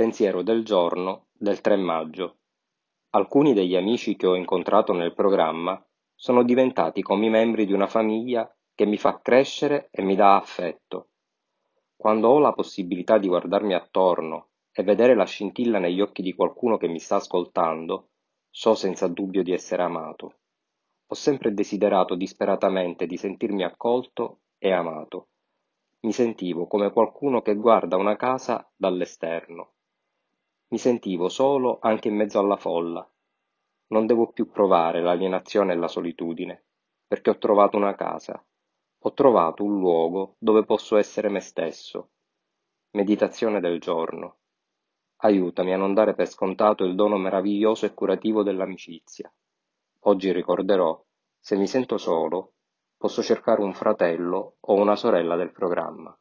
Pensiero del giorno del 3 maggio. Alcuni degli amici che ho incontrato nel programma sono diventati come i membri di una famiglia che mi fa crescere e mi dà affetto. Quando ho la possibilità di guardarmi attorno e vedere la scintilla negli occhi di qualcuno che mi sta ascoltando, so senza dubbio di essere amato. Ho sempre desiderato disperatamente di sentirmi accolto e amato. Mi sentivo come qualcuno che guarda una casa dall'esterno. Mi sentivo solo anche in mezzo alla folla. Non devo più provare l'alienazione e la solitudine, perché ho trovato una casa. Ho trovato un luogo dove posso essere me stesso. Meditazione del giorno. Aiutami a non dare per scontato il dono meraviglioso e curativo dell'amicizia. Oggi ricorderò, se mi sento solo, posso cercare un fratello o una sorella del programma.